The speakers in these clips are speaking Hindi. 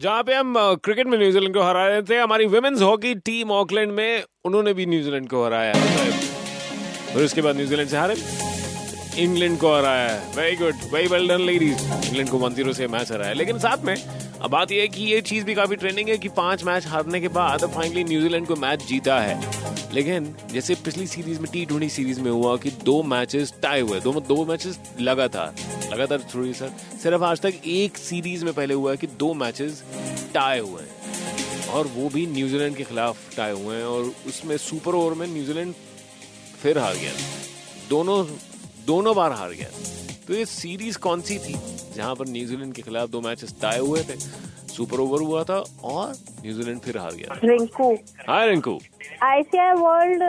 जहाँ पे हम क्रिकेट में न्यूजीलैंड को हरा रहे थे, हमारी वुमेन्स हॉकी टीम ऑकलैंड में उन्होंने भी न्यूजीलैंड को हराया फिर उसके बाद न्यूजीलैंड से हारे। इंग्लैंड को हराया very good very well done ladies England को वन ज़ीरो से मैच हराया लेकिन साथ में, अब बात यह है कि ये चीज़ भी काफ़ी ट्रेंडिंग है कि पाँच मैच हारने के बाद फाइनली न्यूजीलैंड को मैच जीता है। लेकिन, जैसे पिछली सीरीज़ में टी ट्वेंटी सीरीज़ में हुआ कि दो मैचेस टाई हुए, दो दो मैचेस लगातार। लगातार थोड़ी सर। सिर्फ़ आज तक एक सीरीज़ में पहले हुआ है कि दो मैचेस टाई हुए हैं। और वो भी न्यूजीलैंड के खिलाफ टाई हुए हैं और उसमें सुपर ओवर में न्यूजीलैंड फिर हार गया। दोनों दोनों बार हार गया। तो ये सीरीज़ कौन सी थी जहाँ पर न्यूजीलैंड के खिलाफ दो मैचेस टाई हुए थे? सुपर ओवर हुआ था और न्यूजीलैंड फिर हार गया। Rinku. Hi Rinku. ICC world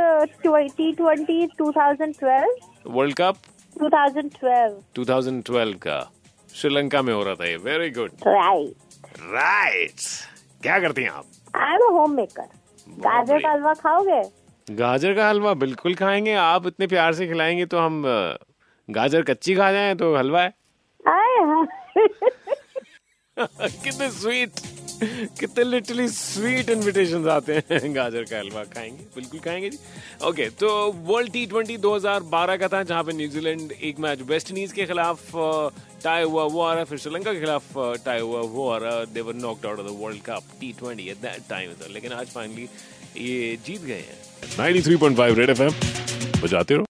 T twenty two thousand twelve world cup two thousand twelve 2012 का। श्रीलंका में हो रहा था ये। वेरी गुड राइट राइट क्या करती हैं आप? आई एम होम मेकर गाजर का हलवा खाओगे? गाजर का हलवा बिल्कुल खाएँगे। आप इतने प्यार से खिलाएँगे तो हम गाजर कच्ची खा जाए तो हलवा है। कितने स्वीट कितने लिटरली स्वीट इनविटेशन आते हैं। गाजर का हलवा खाएँगे। बिल्कुल खाएँगे जी। ओके तो वर्ल्ड टी ट्वेंटी दो का था, जहाँ पे न्यूजीलैंड एक मैच वेस्ट इंडीज के खिलाफ टाई हुआ वो आ रहा फिर श्रीलंका के खिलाफ टाई हुआ वो आ रहा they were knocked out of the world cup T twenty time लेकिन आज फाइनली ये जीत गए हैं। 93.5 रेड एफएम बजाते रहो।